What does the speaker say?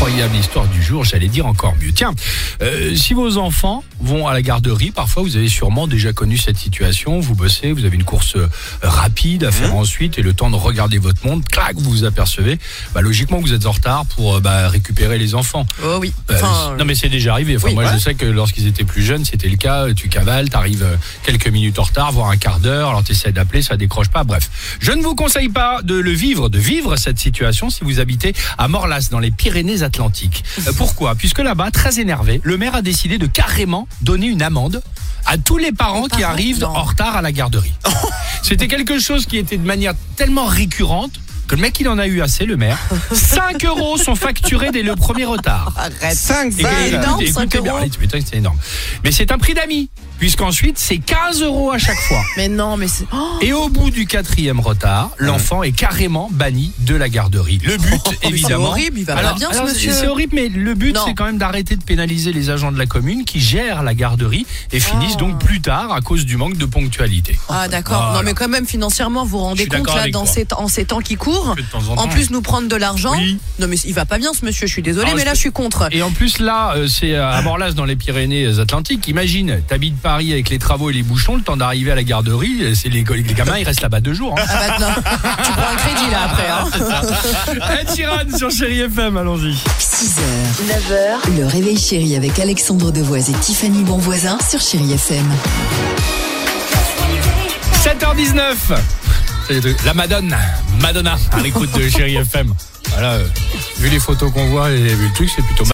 Incroyable histoire du jour, j'allais dire encore mieux. Tiens, euh, si vos enfants vont à la garderie, parfois vous avez sûrement déjà connu cette situation, vous bossez, vous avez une course euh, rapide à faire ensuite et le temps de regarder votre montre, clac, vous vous apercevez, bah, logiquement vous êtes en retard pour euh, bah, récupérer les enfants. Oh oui. Euh, Enfin, non mais c'est déjà arrivé. Enfin, oui, moi ouais. je sais que lorsqu'ils étaient plus jeunes, c'était le cas. Tu cavales, t'arrives quelques minutes en retard, voire un quart d'heure. Alors t'essaies d'appeler, ça décroche pas. Bref, je ne vous conseille pas de le vivre, de vivre cette situation si vous habitez à Morlas dans les Pyrénées-Atlantiques. Euh, pourquoi? Puisque là-bas, très énervé, le maire a décidé de carrément donner une amende à tous les parents qui parents arrivent Non. en retard à la garderie. C'était quelque chose qui était de manière tellement récurrente que le mec il en a eu assez, le maire. 5 euros sont facturés dès le premier retard. arrête. 5 Écoutez, C'est énorme, écoutez 5 bien, euros. allez, tu m'étonnes, c'est énorme. Mais c'est un prix d'amis, puisqu'ensuite c'est 15 euros à chaque fois. Mais non, mais c'est. Oh, Et au bout du quatrième retard, l'enfant est carrément banni de la garderie. Le but, évidemment. c'est horrible, il va pas bien, ce monsieur. C'est horrible, mais le but, Non. c'est quand même d'arrêter de pénaliser les agents de la commune qui gèrent la garderie et finissent Oh. donc plus tard à cause du manque de ponctualité. Ah d'accord. Voilà. Non mais quand même financièrement vous vous rendez compte là dans ces, en ces temps qui courent. Que de temps en temps. En plus nous prendre de l'argent. Oui. Non mais il va pas bien ce monsieur. Je suis désolée Alors, mais là je suis contre. Et en plus là, euh, c'est à Morlas dans les Pyrénées-Atlantiques. Imagine, t'habites Paris avec les travaux et les bouchons, le temps d'arriver à la garderie, euh, c'est les, les gamins, ils restent là-bas deux jours. hein. Ah bah tu prends un crédit là après. Hein. Ed Sheeran sur Chéri FM, allons-y. 6h, 9h, le réveil chéri avec Alexandre Devoise et Tiffany Bonvoisin sur Chéri FM. 7h19 C'est de- La Madonna, Madonna, à l'écoute de Chéri FM. Voilà, euh, vu les photos qu'on voit et vu le truc, c'est plutôt